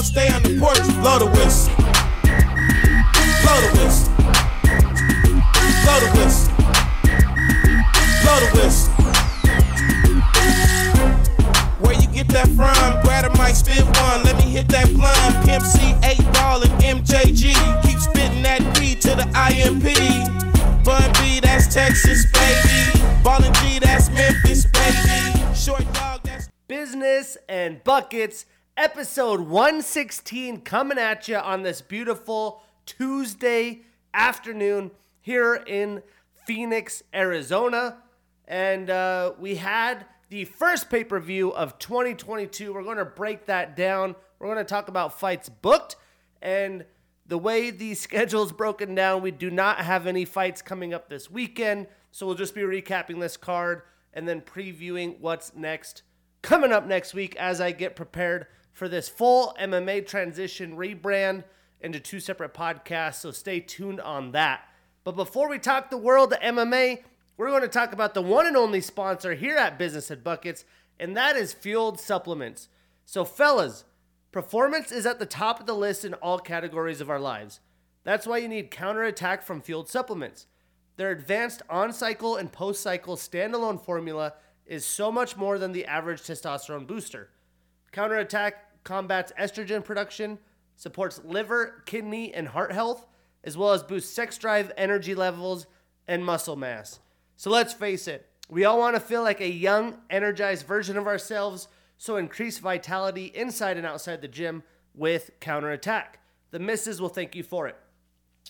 y'all stay on the porch, blow the whistle. Blow the whistle. Blow the whistle. Blow the whistle. Where you get that from? Spit one. Let me hit that blunt. Pimp C, 8 ball, and MJG. Keep spitting that to the IMP. Bun B, that's Texas, baby. G, that's Memphis, baby. Short dog, that's. Business and Buckets, episode 116, coming at you on this beautiful Tuesday afternoon here in Phoenix, Arizona. And uh, we had the first pay per view of 2022. We're going to break that down. We're going to talk about fights booked and the way the schedule's broken down. We do not have any fights coming up this weekend. So we'll just be recapping this card and then previewing what's next coming up next week as I get prepared for this full MMA transition rebrand into two separate podcasts. So stay tuned on that. But before we talk the world of MMA, we're going to talk about the one and only sponsor here at Business at Buckets, and that is Fueled Supplements. So, fellas, performance is at the top of the list in all categories of our lives. That's why you need Counterattack from Fueled Supplements. Their advanced on cycle and post cycle standalone formula is so much more than the average testosterone booster. Counterattack combats estrogen production, supports liver, kidney, and heart health, as well as boosts sex drive, energy levels, and muscle mass. So let's face it, we all want to feel like a young, energized version of ourselves, so increase vitality inside and outside the gym with Counterattack. The misses will thank you for it.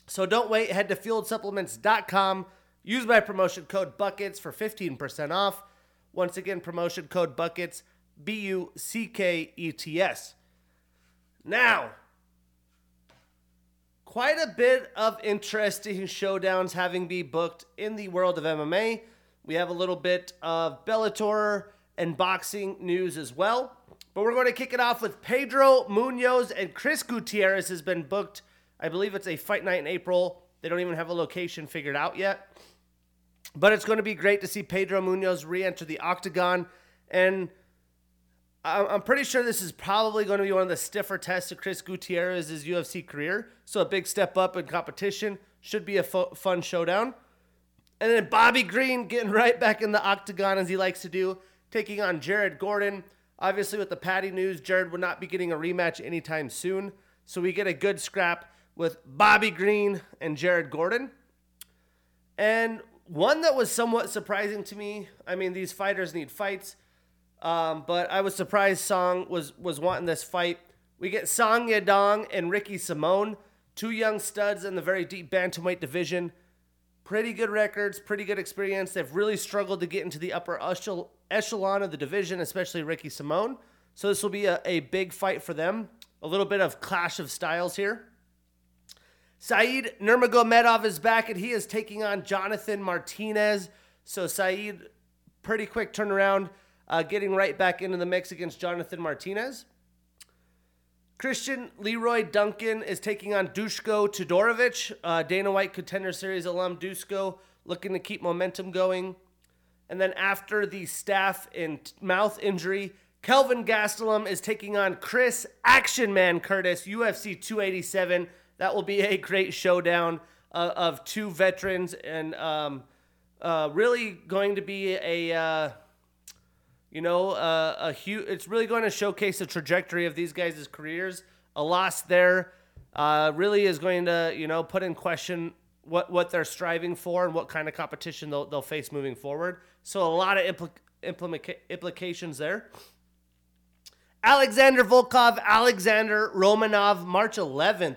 So don't wait, head to fueledsupplements.com. Use my promotion code BUCKETS for 15% off. Once again, promotion code BUCKETS, B U C K E T S. Now, quite a bit of interesting showdowns having been booked in the world of MMA. We have a little bit of Bellator and boxing news as well. But we're going to kick it off with Pedro Munhoz and Chris Gutierrez has been booked. I believe it's a fight night in April. They don't even have a location figured out yet. But it's going to be great to see Pedro Munhoz re enter the octagon. And I'm pretty sure this is probably going to be one of the stiffer tests of Chris Gutierrez's UFC career. So a big step up in competition. Should be a fo- fun showdown. And then Bobby Green getting right back in the octagon as he likes to do, taking on Jared Gordon. Obviously, with the Paddy news, Jared would not be getting a rematch anytime soon. So we get a good scrap with Bobby Green and Jared Gordon. And one that was somewhat surprising to me. I mean, these fighters need fights, um, but I was surprised Song was was wanting this fight. We get Song Yadong and Ricky Simón, two young studs in the very deep bantamweight division. Pretty good records, pretty good experience. They've really struggled to get into the upper echelon of the division, especially Ricky Simón. So this will be a, a big fight for them. A little bit of clash of styles here. Saeed Nurmagomedov is back and he is taking on Jonathan Martinez. So Saeed, pretty quick turnaround, uh, getting right back into the mix against Jonathan Martinez. Christian Leroy Duncan is taking on Dushko Todorovic, uh, Dana White Contender Series alum Dushko, looking to keep momentum going. And then after the staff and mouth injury, Kelvin Gastelum is taking on Chris Action Man Curtis, UFC 287. That will be a great showdown uh, of two veterans and um, uh, really going to be a, uh, you know, uh, a huge. It's really going to showcase the trajectory of these guys' careers. A loss there uh, really is going to, you know, put in question what what they're striving for and what kind of competition they'll, they'll face moving forward. So a lot of impl- implica- implications there. Alexander Volkov, Alexander Romanov, March 11th.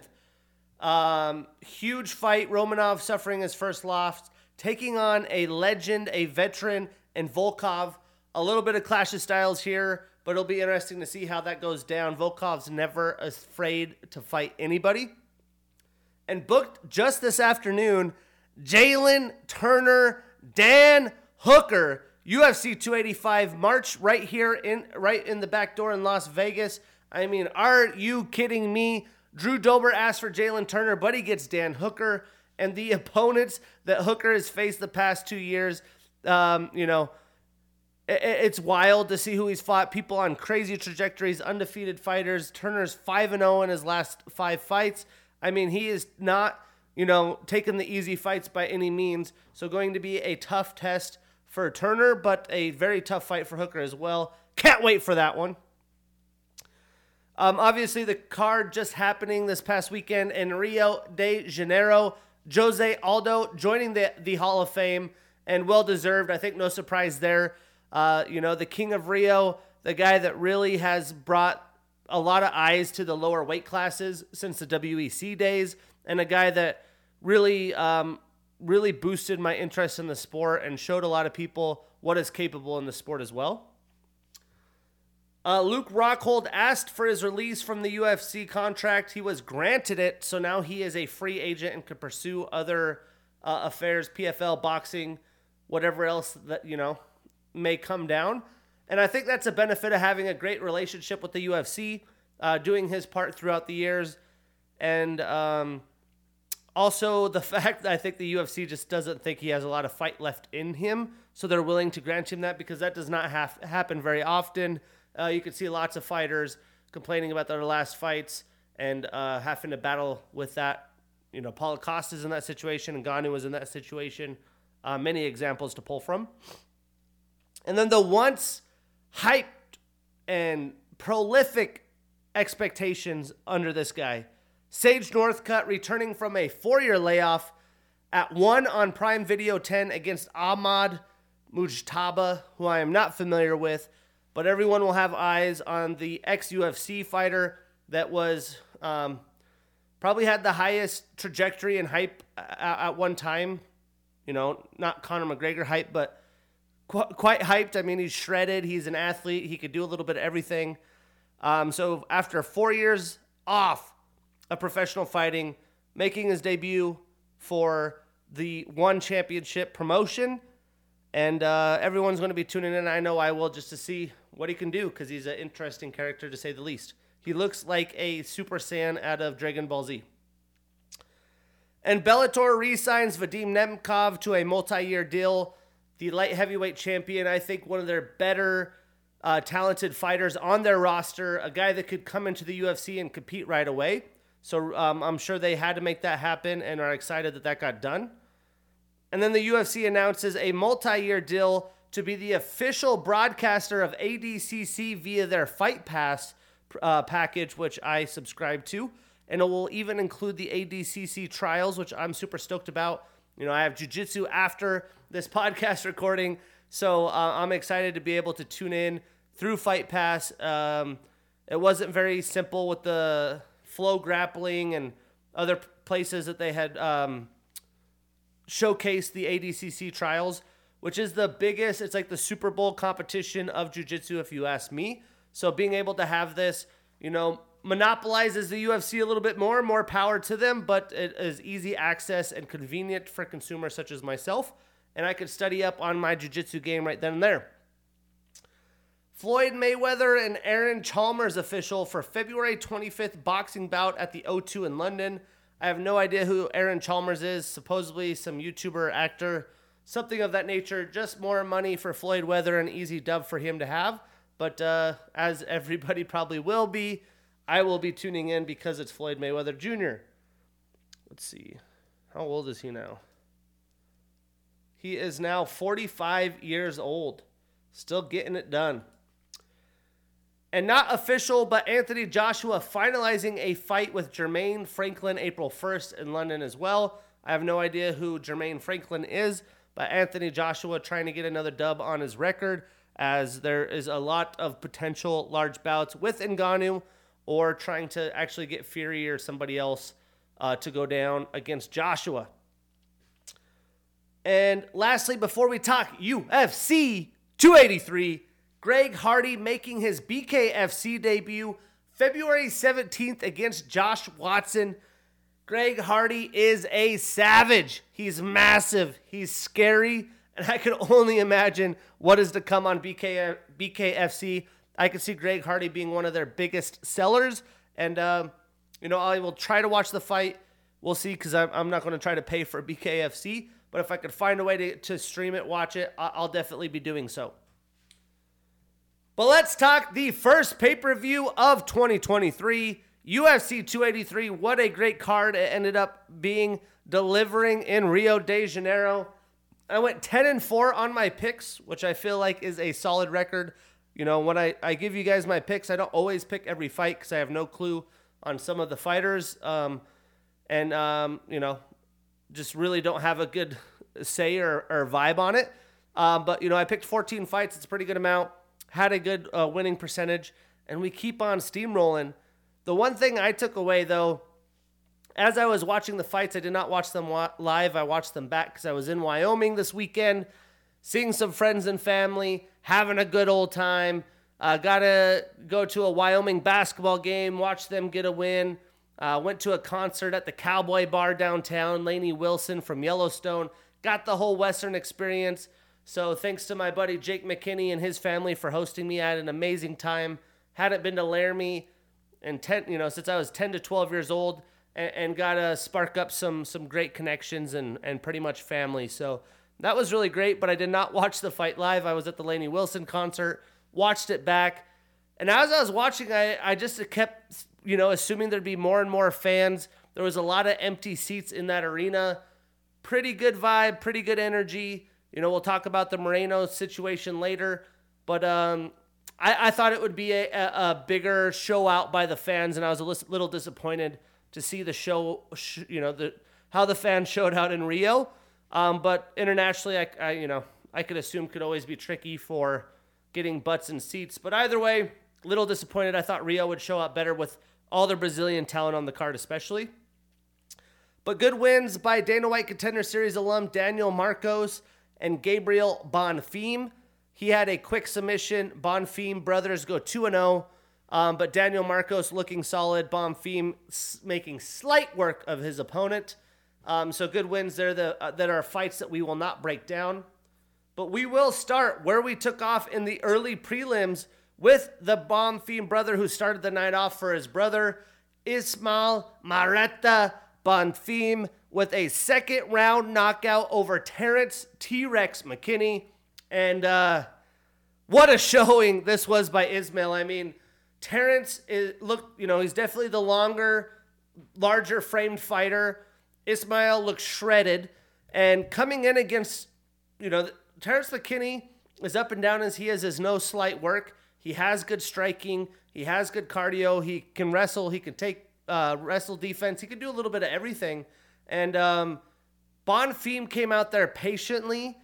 Um, huge fight. Romanov suffering his first loss, taking on a legend, a veteran, and Volkov. A little bit of clash of styles here, but it'll be interesting to see how that goes down. Volkov's never afraid to fight anybody. And booked just this afternoon, Jalen Turner, Dan Hooker, UFC 285 March right here in right in the back door in Las Vegas. I mean, are you kidding me? Drew Dober asked for Jalen Turner, but he gets Dan Hooker. And the opponents that Hooker has faced the past two years, um, you know, it's wild to see who he's fought. People on crazy trajectories, undefeated fighters. Turner's 5 and 0 in his last five fights. I mean, he is not, you know, taking the easy fights by any means. So, going to be a tough test for Turner, but a very tough fight for Hooker as well. Can't wait for that one. Um, obviously, the card just happening this past weekend in Rio de Janeiro. Jose Aldo joining the, the Hall of Fame and well deserved. I think no surprise there. Uh, you know, the King of Rio, the guy that really has brought a lot of eyes to the lower weight classes since the WEC days, and a guy that really, um, really boosted my interest in the sport and showed a lot of people what is capable in the sport as well. Uh, Luke Rockhold asked for his release from the UFC contract. He was granted it, so now he is a free agent and can pursue other uh, affairs, PFL, boxing, whatever else that you know may come down. And I think that's a benefit of having a great relationship with the UFC, uh, doing his part throughout the years, and um, also the fact that I think the UFC just doesn't think he has a lot of fight left in him, so they're willing to grant him that because that does not have, happen very often. Uh, you can see lots of fighters complaining about their last fights and uh, having to battle with that. You know, Paulo Costa's in that situation, and Ngannou was in that situation. Uh, many examples to pull from. And then the once hyped and prolific expectations under this guy. Sage Northcutt returning from a four year layoff at one on Prime Video 10 against Ahmad Mujtaba, who I am not familiar with, but everyone will have eyes on the ex UFC fighter that was um, probably had the highest trajectory and hype at, at one time. You know, not Conor McGregor hype, but qu- quite hyped. I mean, he's shredded. He's an athlete. He could do a little bit of everything. Um, so after four years off of professional fighting, making his debut for the One Championship promotion, and uh, everyone's going to be tuning in. I know I will just to see what he can do because he's an interesting character to say the least. He looks like a Super Saiyan out of Dragon Ball Z. And Bellator re-signs Vadim Nemkov to a multi-year deal. The light heavyweight champion, I think one of their better uh, talented fighters on their roster, a guy that could come into the UFC and compete right away. So um, I'm sure they had to make that happen and are excited that that got done. And then the UFC announces a multi-year deal to be the official broadcaster of ADCC via their Fight Pass uh, package, which I subscribe to and it will even include the ADCC trials, which I'm super stoked about. You know, I have jujitsu after this podcast recording, so uh, I'm excited to be able to tune in through Fight Pass. Um, it wasn't very simple with the FloGrappling and other places that they had um, showcased the ADCC trials, which is the biggest. It's like the Super Bowl competition of jujitsu, if you ask me. So being able to have this, you know, monopolizes the UFC a little bit more, more power to them, but it is easy access and convenient for consumers such as myself. And I could study up on my jiu-jitsu game right then and there. Floyd Mayweather and Aaron Chalmers official for February 25th boxing bout at the O2 in London. I have no idea who Aaron Chalmers is, supposedly some YouTuber actor, something of that nature. Just more money for Floyd Weather, an easy dub for him to have. But uh, as everybody probably will be, I will be tuning in because it's Floyd Mayweather Jr. Let's see. How old is he now? He is now 45 years old. Still getting it done. And not official, but Anthony Joshua finalizing a fight with Jermaine Franklin April 1st in London as well. I have no idea who Jermaine Franklin is, but Anthony Joshua trying to get another dub on his record as there is a lot of potential large bouts with Ngannou or trying to actually get Fury or somebody else uh, to go down against Joshua. And lastly, before we talk UFC 283, Greg Hardy making his BKFC debut February 17th against Josh Watson. Greg Hardy is a savage. He's massive. He's scary. And I can only imagine what is to come on BK, BKFC. I can see Greg Hardy being one of their biggest sellers. And, uh, you know, I will try to watch the fight. We'll see because I'm, I'm not going to try to pay for BKFC. But if I could find a way to, to stream it, watch it, I'll definitely be doing so. But let's talk the first pay per view of 2023 UFC 283. What a great card it ended up being delivering in Rio de Janeiro. I went 10 and 4 on my picks, which I feel like is a solid record. You know, when I, I give you guys my picks, I don't always pick every fight because I have no clue on some of the fighters. Um, and, um, you know, just really don't have a good say or, or vibe on it. Um, but, you know, I picked 14 fights. It's a pretty good amount. Had a good uh, winning percentage. And we keep on steamrolling. The one thing I took away, though, as I was watching the fights, I did not watch them live. I watched them back because I was in Wyoming this weekend, seeing some friends and family, having a good old time. Uh, got to go to a Wyoming basketball game, watch them get a win. Uh, went to a concert at the Cowboy Bar downtown. Lainey Wilson from Yellowstone got the whole Western experience. So thanks to my buddy Jake McKinney and his family for hosting me. I had an amazing time. Hadn't been to Laramie and ten, you know, since I was 10 to 12 years old, and, and got to spark up some some great connections and and pretty much family. So that was really great. But I did not watch the fight live. I was at the Lainey Wilson concert, watched it back, and as I was watching, I I just kept you know assuming there'd be more and more fans. There was a lot of empty seats in that arena. Pretty good vibe, pretty good energy. You know, we'll talk about the Moreno situation later, but um, I, I thought it would be a, a, a, bigger show out by the fans, and I was a little disappointed to see the show, you know, the how the fans showed out in Rio. Um, but internationally, I, I, you know, I could assume could always be tricky for getting butts and seats. But either way, a little disappointed. I thought Rio would show up better with all the Brazilian talent on the card, especially. But good wins by Dana White Contender Series alum Daniel Marcos and Gabriel Bonfim. He had a quick submission. Bonfim brothers go 2 0. Um, but Daniel Marcos looking solid. Bonfim making slight work of his opponent. Um, so good wins there the, uh, that are fights that we will not break down. But we will start where we took off in the early prelims with the bomb Bonfim brother who started the night off for his brother, Ismail Marreta Bonfim, with a second round knockout over Terrence T Rex McKinney. And uh, what a showing this was by Ismail. I mean, Terrence is look, you know, he's definitely the longer, larger framed fighter. Ismail looks shredded, and coming in against, you know, Terrence McKinney is up and down as he is, is no slight work. He has good striking. He has good cardio. He can wrestle. He can take uh, wrestle defense. He can do a little bit of everything. And um, Bonfim came out there patiently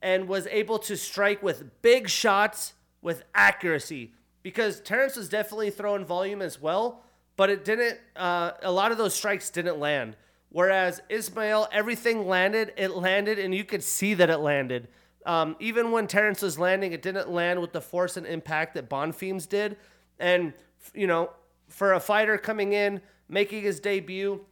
and was able to strike with big shots with accuracy because Terrence was definitely throwing volume as well, but it didn't. Uh, a lot of those strikes didn't land. Whereas Ismail, everything landed. It landed, and you could see that it landed. Um, even when Terrence was landing, it didn't land with the force and impact that Bonfim's did. And you know, for a fighter coming in, making his debut,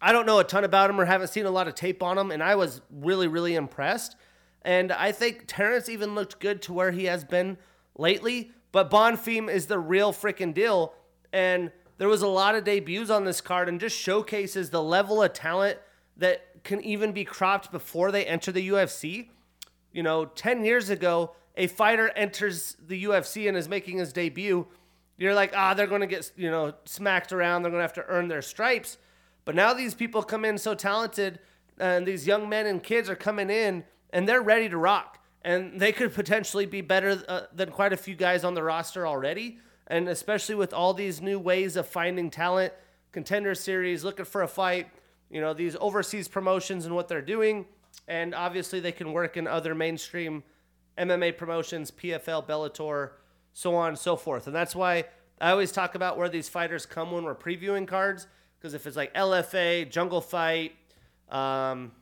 I don't know a ton about him or haven't seen a lot of tape on him, and I was really, really impressed. And I think Terrence even looked good to where he has been lately. But Bonfim is the real freaking deal. And there was a lot of debuts on this card and just showcases the level of talent that can even be cropped before they enter the UFC. You know, 10 years ago, a fighter enters the UFC and is making his debut. You're like, ah, they're going to get, you know, smacked around. They're going to have to earn their stripes. But now these people come in so talented, and these young men and kids are coming in and they're ready to rock. And they could potentially be better uh, than quite a few guys on the roster already. And especially with all these new ways of finding talent, contender series, looking for a fight, you know, these overseas promotions and what they're doing. And obviously, they can work in other mainstream MMA promotions, PFL, Bellator, so on and so forth. And that's why I always talk about where these fighters come when we're previewing cards. Because if it's like LFA, Jungle Fight, um,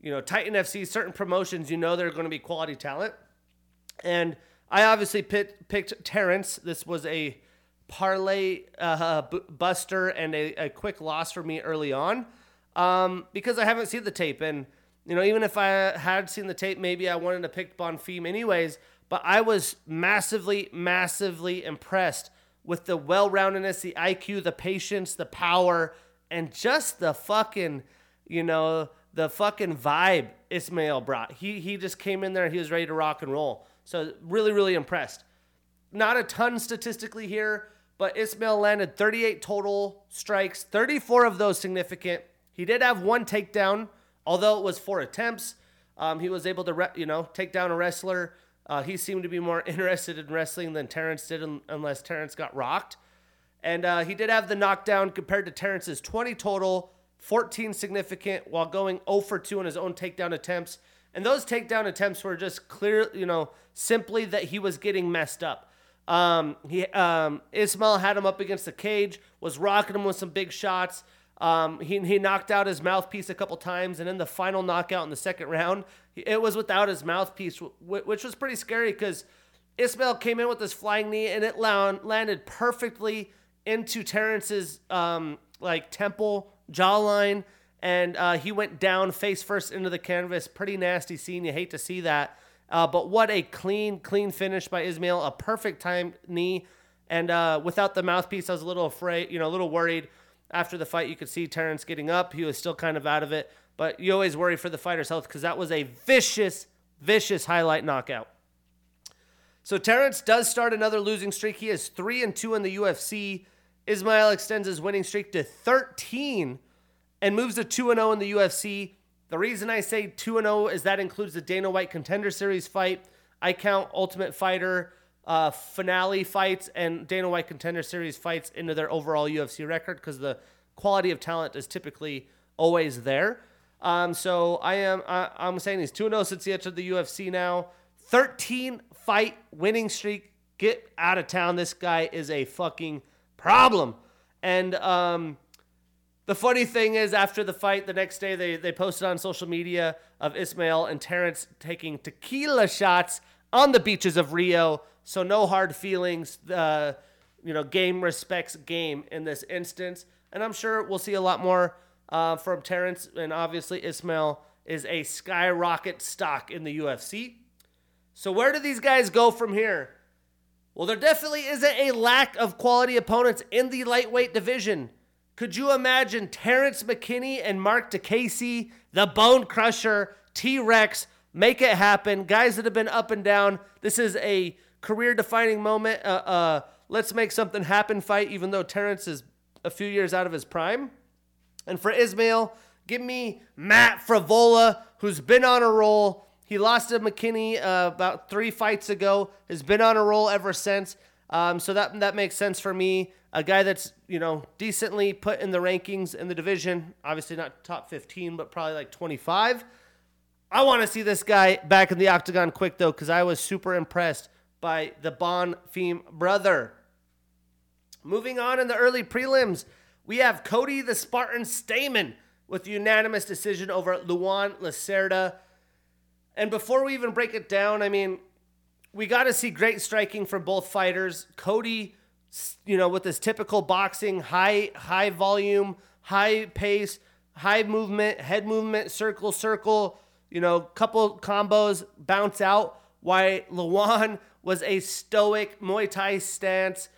you know, Titan FC, certain promotions, you know they're going to be quality talent. And I obviously pit, picked Terrence. This was a parlay uh, b- buster and a, a, quick loss for me early on um, because I haven't seen the tape. And, you know, even if I had seen the tape, maybe I wanted to pick Bonfim anyways. But I was massively, massively impressed with the well roundedness, the IQ, the patience, the power, and just the fucking, you know, the fucking vibe Ismail brought. He he just came in there. He was ready to rock and roll. So really, really impressed. Not a ton statistically here, but Ismail landed 38 total strikes, 34 of those significant. He did have one takedown, although it was four attempts. Um, he was able to, re- you know, take down a wrestler. Uh, he seemed to be more interested in wrestling than Terrence did, un- unless Terrence got rocked. And uh, he did have the knockdown compared to Terrence's 20 total, 14 significant, while going 0 for 2 in his own takedown attempts. And those takedown attempts were just clear, you know, simply that he was getting messed up. Um, he um, Ismail had him up against the cage, was rocking him with some big shots. Um, he, he knocked out his mouthpiece a couple times, and in the final knockout in the second round, it was without his mouthpiece, which was pretty scary because Ismail came in with his flying knee, and it landed perfectly into Terrence's um, like temple jawline and uh, he went down face first into the canvas. Pretty nasty scene. You hate to see that. Uh, but what a clean, clean finish by Ismail. A perfect time knee. And uh, without the mouthpiece, I was a little afraid, you know, a little worried. After the fight, you could see Terrence getting up. He was still kind of out of it. But you always worry for the fighter's health because that was a vicious, vicious highlight knockout. So Terrence does start another losing streak. He is 3 and 2 in the UFC. Ismail extends his winning streak to 13 and moves to 2 0 in the UFC. The reason I say 2 0 is that includes the Dana White Contender Series fight. I count Ultimate Fighter uh, finale fights and Dana White Contender Series fights into their overall UFC record because the quality of talent is typically always there. Um, so I am I, I'm saying he's 2 0 since he entered the UFC now. 13 fight winning streak. Get out of town. This guy is a fucking problem. And um, the funny thing is, after the fight, the next day they, they posted on social media of Ismail and Terrence taking tequila shots on the beaches of Rio. So no hard feelings. Uh, you know, game respects game in this instance. And I'm sure we'll see a lot more uh, from Terrence. And obviously, Ismail is a skyrocket stock in the UFC. So where do these guys go from here? Well, there definitely isn't a lack of quality opponents in the lightweight division. Could you imagine Terrence McKinney and Marc Diakiese, the Bone Crusher, T Rex, make it happen? Guys that have been up and down. This is a career defining moment. Uh, uh, let's make something happen fight, even though Terrence is a few years out of his prime. And for Ismail, give me Matt Frevola, who's been on a roll. He lost to McKinney uh, about three fights ago, has been on a roll ever since. Um, so that that makes sense for me. A guy that's you know decently put in the rankings in the division. Obviously not top 15, but probably like 25. I want to see this guy back in the octagon quick though, because I was super impressed by the Bonfim brother. Moving on in the early prelims, we have Cody the Spartan Stamann with unanimous decision over Luan Lacerda. And before we even break it down, I mean, we got to see great striking from both fighters. Cody, you know, with his typical boxing, high high volume, high pace, high movement, head movement, circle circle, you know, couple combos, bounce out. Why Luan was a stoic Muay Thai stance,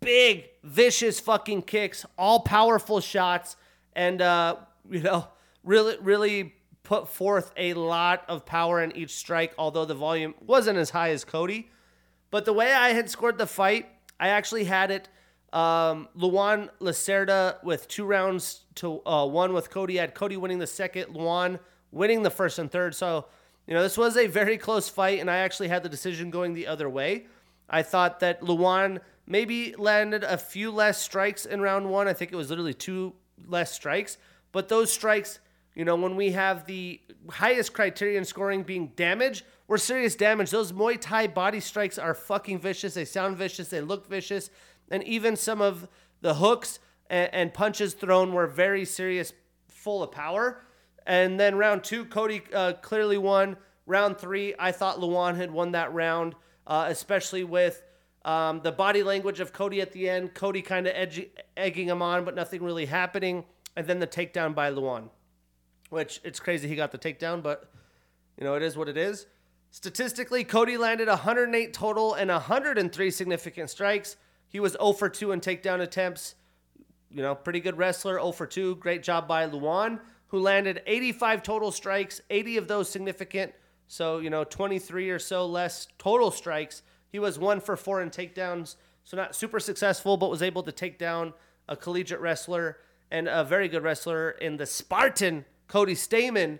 big vicious fucking kicks, all powerful shots, and uh, you know, really really put forth a lot of power in each strike, although the volume wasn't as high as Cody. But the way I had scored the fight, I actually had it um, Luan Lacerda with two rounds to uh, one with Cody. I had Cody winning the second, Luan winning the first and third. So, you know, this was a very close fight, and I actually had the decision going the other way. I thought that Luan maybe landed a few less strikes in round one. I think it was literally two less strikes, but those strikes you know, when we have the highest criterion scoring being damage, we're serious damage. Those Muay Thai body strikes are fucking vicious. They sound vicious. They look vicious. And even some of the hooks and, and punches thrown were very serious, full of power. And then round two, Cody uh, clearly won. Round three, I thought Luan had won that round, uh, especially with um, the body language of Cody at the end. Cody kind of egging him on, but nothing really happening. And then the takedown by Luan which it's crazy he got the takedown, but you know, it is what it is. Statistically, Cody landed 108 total and 103 significant strikes. He was 0 for 2 in takedown attempts. You know, pretty good wrestler, 0 for 2. Great job by Luan, who landed 85 total strikes, 80 of those significant, So, you know, 23 or so less total strikes. He was one for four in takedowns. So, not super successful, but was able to take down a collegiate wrestler and a very good wrestler in the Spartan, Cody Stamann.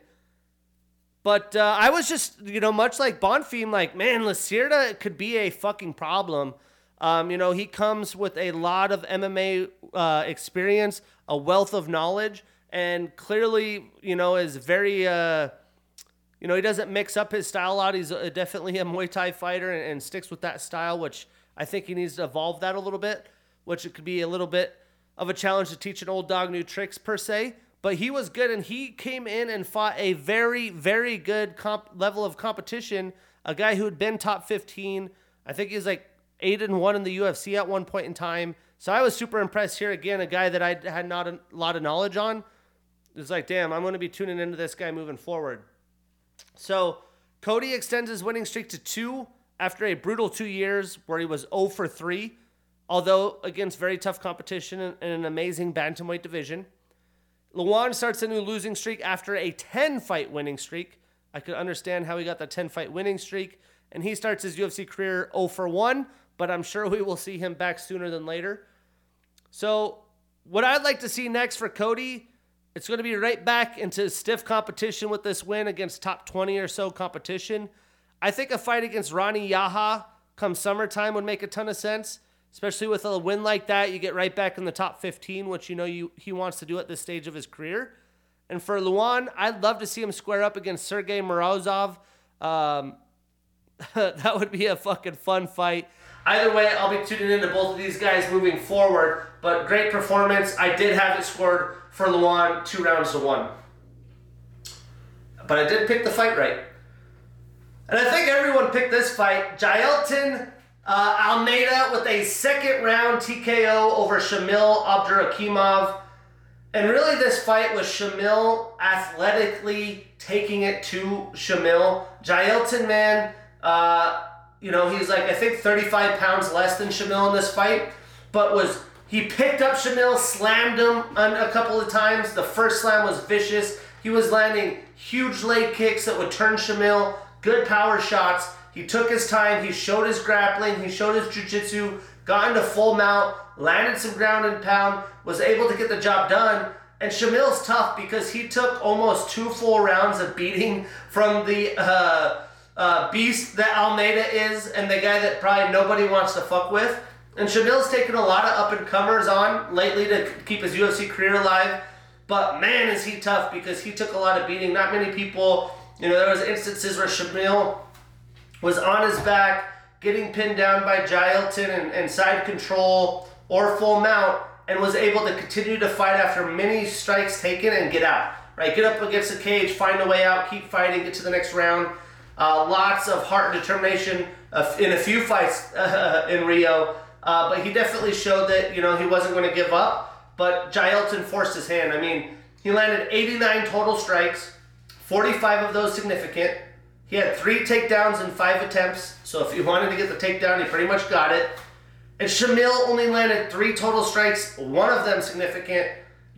But uh, I was just, you know, much like Bonfim, like, man, Lacerda could be a fucking problem. Um, you know, he comes with a lot of MMA uh, experience, a wealth of knowledge, and clearly, you know, is very, uh, you know, he doesn't mix up his style a lot. He's a, definitely a Muay Thai fighter and, and sticks with that style, which I think he needs to evolve that a little bit, which it could be a little bit of a challenge to teach an old dog new tricks per se. But he was good and he came in and fought a very very good comp- level of competition. A guy who had been top 15 i think he's like 8 and 1 in the ufc at one point in time. So i was super impressed here again a guy that i had not a lot of knowledge on it's like damn i'm going to be tuning into this guy moving forward so cody extends his winning streak to 2 after a brutal 2 years where he was 0 for 3 although against very tough competition in an amazing bantamweight division Luan starts a new losing streak after a 10 fight winning streak. I could understand how he got the 10 fight winning streak. And he starts his UFC career 0 for 1, but I'm sure we will see him back sooner than later. So, what I'd like to see next for Cody, it's going to be right back into stiff competition with this win against top 20 or so competition. I think a fight against Rani Yahya come summertime would make a ton of sense especially with a win like that. You get right back in the top 15, which you know you, he wants to do at this stage of his career. And for Luan, I'd love to see him square up against Sergey Morozov. Um, that would be a fucking fun fight. Either way, I'll be tuning into both of these guys moving forward. But great performance. I did have it scored for Luan two rounds to one. But I did pick the fight right. And I think everyone picked this fight. Jailton uh, Almeida with a second round TKO over Shamil Abdurakhimov. And really, this fight was Shamil athletically taking it to Shamil. Jailton, man, uh, you know, he's like, I think 35 pounds less than Shamil in this fight, but was. He picked up Shamil, slammed him a couple of times. The first slam was vicious. He was landing huge leg kicks that would turn Shamil, good power shots. He took his time. He showed his grappling. He showed his jujitsu. Got into full mount. Landed some ground and pound. Was able to get the job done. And Shamil's tough because he took almost two full rounds of beating from the uh, uh, beast that Almeida is and the guy that probably nobody wants to fuck with. And Shamil's taken a lot of up and comers on lately to keep his UFC career alive. But man, is he tough because he took a lot of beating. Not many people, you know, there was instances where Shamil was on his back, getting pinned down by Jailton and, and side control or full mount, and was able to continue to fight after many strikes taken and get out. Right, get up against the cage, find a way out, keep fighting, get to the next round. Uh, lots of heart and determination uh, in a few fights uh, in Rio, uh, but he definitely showed that you know he wasn't going to give up. But Jailton forced his hand. I mean, he landed 89 total strikes, 45 of those significant. He had three takedowns in five attempts, so if he wanted to get the takedown, he pretty much got it. And Shamil only landed three total strikes, one of them significant.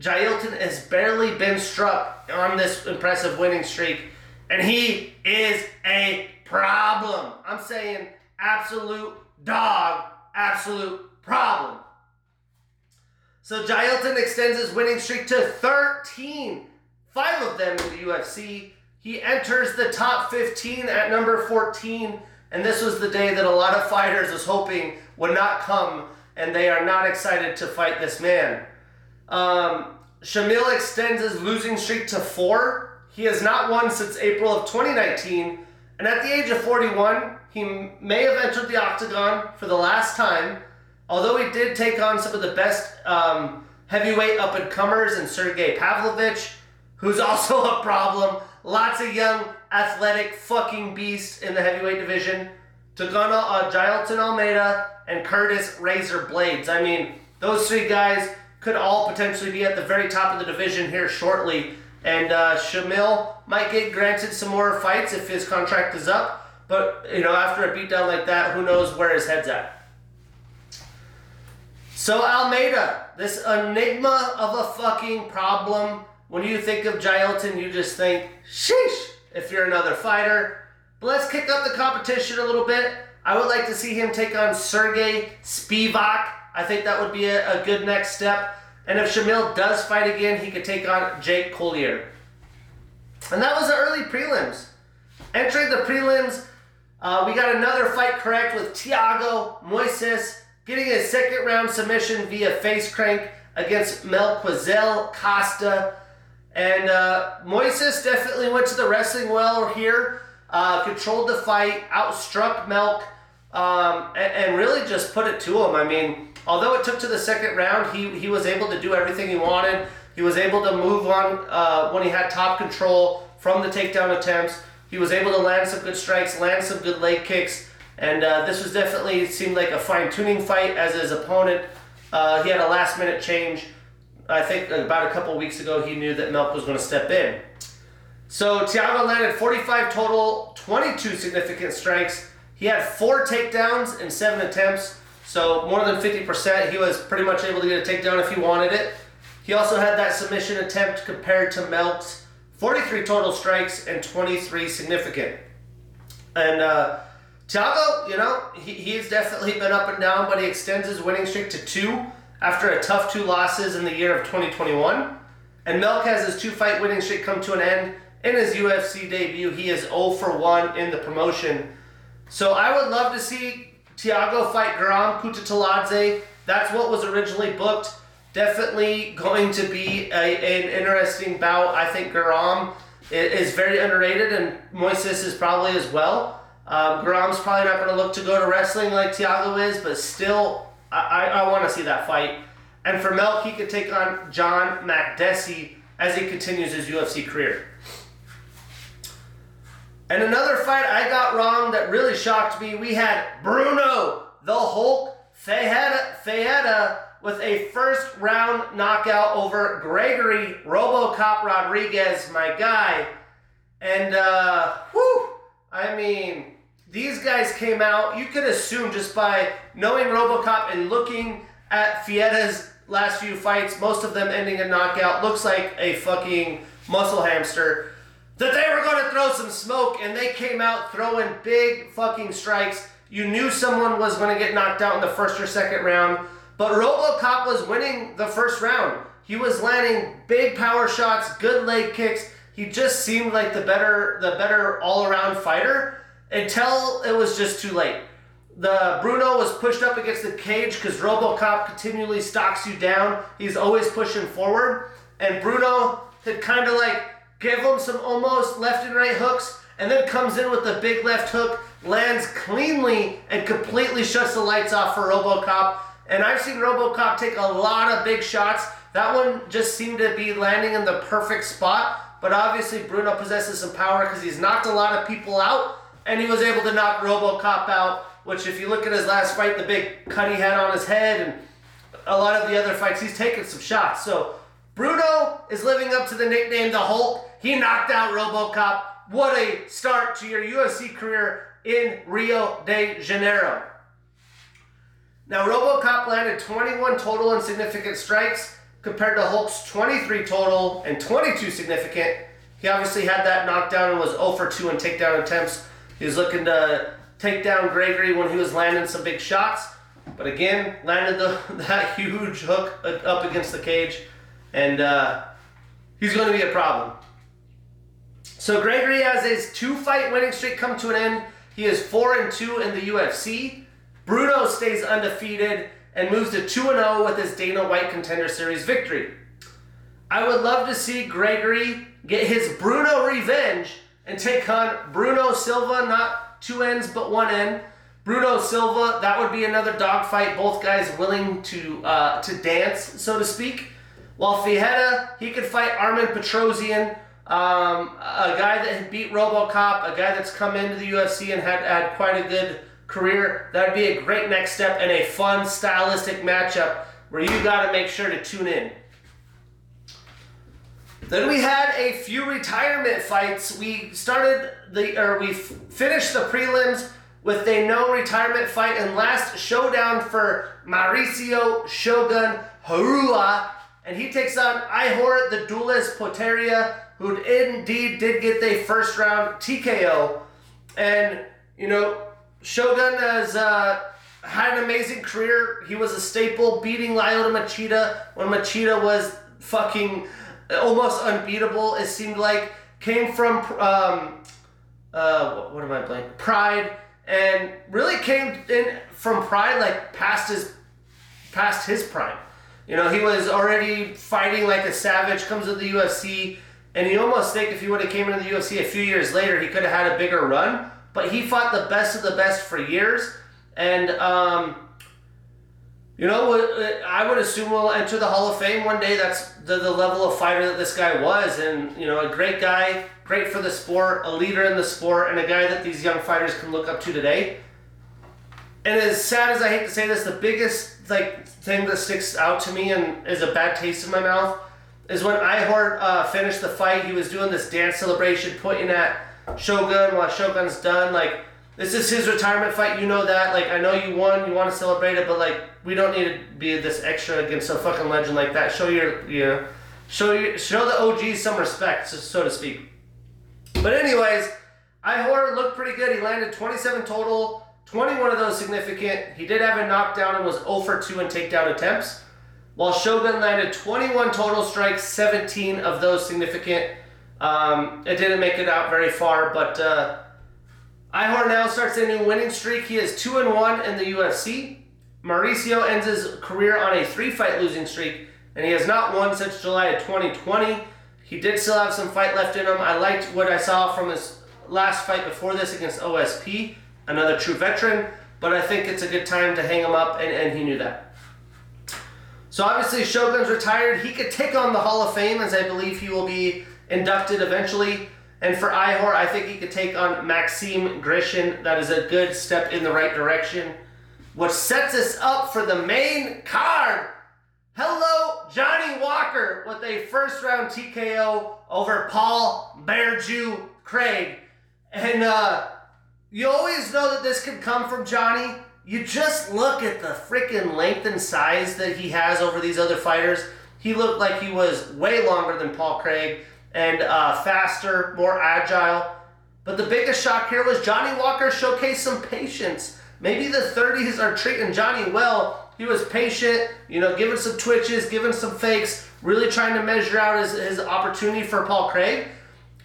Jailton has barely been struck on this impressive winning streak, and he is a problem. I'm saying absolute dog, absolute problem. So Jailton extends his winning streak to 13, five of them in the UFC. He enters the top 15 at number 14, and this was the day that a lot of fighters was hoping would not come, and they are not excited to fight this man. Um, Shamil extends his losing streak to four. He has not won since April of 2019, and at the age of 41, he may have entered the octagon for the last time, although he did take on some of the best um, heavyweight up and comers in Sergey Pavlovich, who's also a problem. Lots of young, athletic fucking beasts in the heavyweight division. Tagana uh, Jailton Almeida and Curtis Razor Blaydes. I mean, those three guys could all potentially be at the very top of the division here shortly. And uh, Shamil might get granted some more fights if his contract is up. But, you know, after a beatdown like that, who knows where his head's at. So, Almeida, this enigma of a fucking problem when you think of Jailton, you just think, sheesh, if you're another fighter. But let's kick up the competition a little bit. I would like to see him take on Sergey Spivak. I think that would be a, a good next step. And if Shamil does fight again, he could take on Jake Collier. And that was the early prelims. Entering the prelims, uh, we got another fight correct with Thiago Moises getting a second round submission via face crank against Melquizael Costa. And uh, Moises definitely went to the wrestling well here, uh, controlled the fight, outstruck Melk, um, and, and, really just put it to him. I mean, although it took to the second round, he, he was able to do everything he wanted. He was able to move on uh, when he had top control from the takedown attempts. He was able to land some good strikes, land some good leg kicks, and uh, this was definitely seemed like a fine tuning fight as his opponent. Uh, he had a last minute change. I think about a couple weeks ago he knew that Melk was going to step in. So Thiago landed 45 total, 22 significant strikes. He had four takedowns in seven attempts, so more than 50%. He was pretty much able to get a takedown if he wanted it. He also had that submission attempt compared to Melk's 43 total strikes and 23 significant. And uh, Thiago, you know, he, he's definitely been up and down, but he extends his winning streak to two after a tough two losses in the year of 2021. And Melk has his two fight winning streak come to an end in his UFC debut. He is 0 for 1 in the promotion. So I would love to see Thiago fight Guram Kutateladze. That's what was originally booked. Definitely going to be a, an interesting bout. I think Guram is very underrated, and Moises is probably as well. Um, Guram's probably not going to look to go to wrestling like Thiago is, but still, I, I want to see that fight. And for Melk, he could take on John Makdessi as he continues his UFC career. And another fight I got wrong that really shocked me, we had Bruno the Hulk Ferreira with a first round knockout over Gregory Robocop Rodrigues, my guy. And, uh, whew, I mean, these guys came out, you could assume just by knowing Robocop and looking at Ferreira's last few fights, most of them ending in knockout, looks like a fucking muscle hamster, that they were going to throw some smoke, and they came out throwing big fucking strikes. You knew someone was going to get knocked out in the first or second round. But Robocop was winning the first round. He was landing big power shots, good leg kicks. He just seemed like the better the better all-around fighter until it was just too late. The Bruno was pushed up against the cage because RoboCop continually stalks you down. He's always pushing forward, and Bruno had kind of like give him some almost left and right hooks, and then comes in with the big left hook, lands cleanly, and completely shuts the lights off for RoboCop and I've seen Robocop take a lot of big shots. That one just seemed to be landing in the perfect spot. But obviously, Bruno possesses some power because he's knocked a lot of people out, and he was able to knock Robocop out. Which, if you look at his last fight, the big cut he had on his head, and a lot of the other fights, he's taken some shots. So Bruno is living up to the nickname the Hulk. He knocked out Robocop. What a start to your UFC career in Rio de Janeiro. Now, Robocop landed 21 total and significant strikes compared to Hulk's 23 total and 22 significant. He obviously had that knockdown and was 0 for 2 in takedown attempts. He was looking to take down Gregory when he was landing some big shots, but again, landed the, that huge hook up against the cage, and uh, he's going to be a problem. So Gregory has his two fight winning streak come to an end. He is 4 and 2 in the UFC. Bruno stays undefeated and moves to 2 and 0 with his Dana White Contender Series victory. I would love to see Gregory get his Bruno revenge and take on Bruno Silva, not two ends but one end. Bruno Silva, that would be another dogfight. Both guys willing to uh, to dance, so to speak. While Ferreira, he could fight Armen Petrosyan, um, a guy that had beat RoboCop, a guy that's come into the UFC and had had quite a good career, that'd be a great next step and a fun, stylistic matchup where you got to make sure to tune in. Then we had a few retirement fights. We started the, or we f- finished the prelims with a no retirement fight and last showdown for Mauricio Shogun Rua. And he takes on Ihor the Duelist Potieria, who indeed did get the first round TKO. And, you know, Shogun has uh, had an amazing career. He was a staple, beating Lyoto Machida when Machida was fucking almost unbeatable, it seemed like. Came from, um, uh, what am I playing? Pride. And really came in from Pride, like past his, past his prime. You know, he was already fighting like a savage, comes to the UFC, and you almost think if he would have came into the UFC a few years later, he could have had a bigger run. But he fought the best of the best for years, and um, you know, I would assume will enter the Hall of Fame one day. That's the, the level of fighter that this guy was, and you know, a great guy, great for the sport, a leader in the sport, and a guy that these young fighters can look up to today. And as sad as I hate to say this, the biggest like thing that sticks out to me and is a bad taste in my mouth is when Ihor uh, finished the fight. He was doing this dance celebration, pointing at Shogun while Shogun's done. Like this is his retirement fight. You know that. Like I know you won. You want to celebrate it, but like we don't need to be this extra against a fucking legend like that. Show your you know, show your show the OGs some respect, so to speak. But anyways, Ihor looked pretty good. He landed 27 total. 21 of those significant. He did have a knockdown and was 0 for 2 in takedown attempts. While Shogun landed 21 total strikes, 17 of those significant. Um, it didn't make it out very far, but uh, Ihor now starts a new winning streak. He is 2 and 1 in the UFC. Mauricio ends his career on a three fight losing streak, and he has not won since July of 2020. He did still have some fight left in him. I liked what I saw from his last fight before this against OSP another true veteran, but I think it's a good time to hang him up, and, and he knew that. So obviously, Shogun's retired. He could take on the Hall of Fame, as I believe he will be inducted eventually. And for Ihor, I think he could take on Maxime Grishin. That is a good step in the right direction. What sets us up for the main card. Hello, Johnny Walker with a first round TKO over Paul Bear Jew Craig. And uh, you always know that this could come from Johnny. You just look at the freaking length and size that he has over these other fighters. He looked like he was way longer than Paul Craig and uh, faster, more agile. But the biggest shock here was Johnny Walker showcased some patience. Maybe the 30s are treating Johnny well. He was patient, you know, giving some twitches, giving some fakes, really trying to measure out his, his opportunity for Paul Craig.